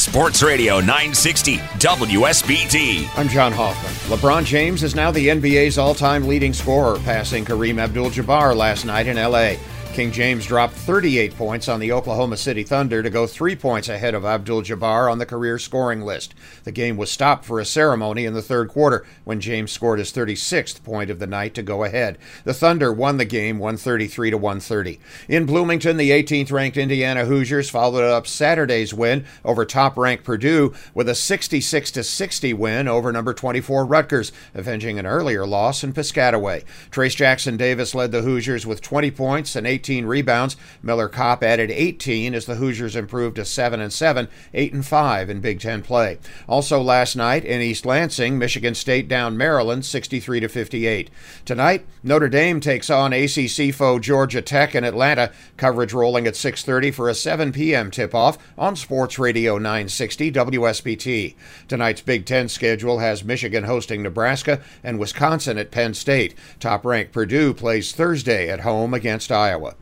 Sports Radio 960 WSBT. I'm John Hoffman. LeBron James is now the NBA's all time leading scorer, passing Kareem Abdul Jabbar last night in LA. King James dropped 38 points on the Oklahoma City Thunder to go three points ahead of Abdul Jabbar on the career scoring list. The game was stopped for a ceremony in the third quarter when James scored his 36th point of the night to go ahead. The Thunder won the game 133 to 130. In Bloomington, the 18th ranked Indiana Hoosiers followed up Saturday's win over top ranked Purdue with a 66 to 60 win over number 24 Rutgers, avenging an earlier loss in Piscataway. Trayce Jackson Davis led the Hoosiers with 20 points and 18 rebounds. Miller Kopp added 18 as the Hoosiers improved to 7 and 7, 8 and 5 in Big 10 play. Also last night in East Lansing, Michigan State down Maryland 63 to 58. Tonight, Notre Dame takes on ACC foe Georgia Tech in Atlanta. Coverage rolling at 6:30 for a 7 p.m. tip-off on Sports Radio 960 WSBT. Tonight's Big 10 schedule has Michigan hosting Nebraska and Wisconsin at Penn State. Top-ranked Purdue plays Thursday at home against Iowa.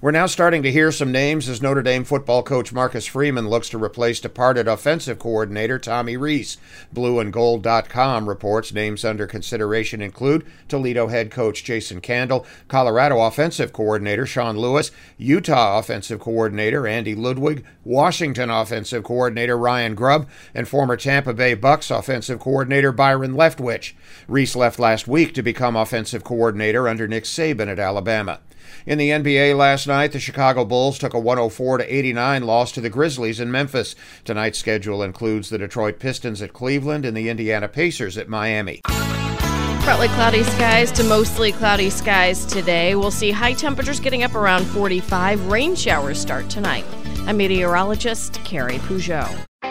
We're now starting to hear some names as Notre Dame football coach Marcus Freeman looks to replace departed offensive coordinator Tommy Rees. Blueandgold.com reports names under consideration include Toledo head coach Jason Candle, Colorado offensive coordinator Sean Lewis, Utah offensive coordinator Andy Ludwig, Washington offensive coordinator Ryan Grubb, and former Tampa Bay Bucks offensive coordinator Byron Leftwich. Rees left last week to become offensive coordinator under Nick Saban at Alabama. In the NBA last night, the Chicago Bulls took a 104 to 89 loss to the Grizzlies in Memphis. Tonight's schedule includes the Detroit Pistons at Cleveland and the Indiana Pacers at Miami. Partly cloudy skies to mostly cloudy skies today. We'll see high temperatures getting up around 45. Rain showers start tonight. I'm meteorologist Carrie Peugeot.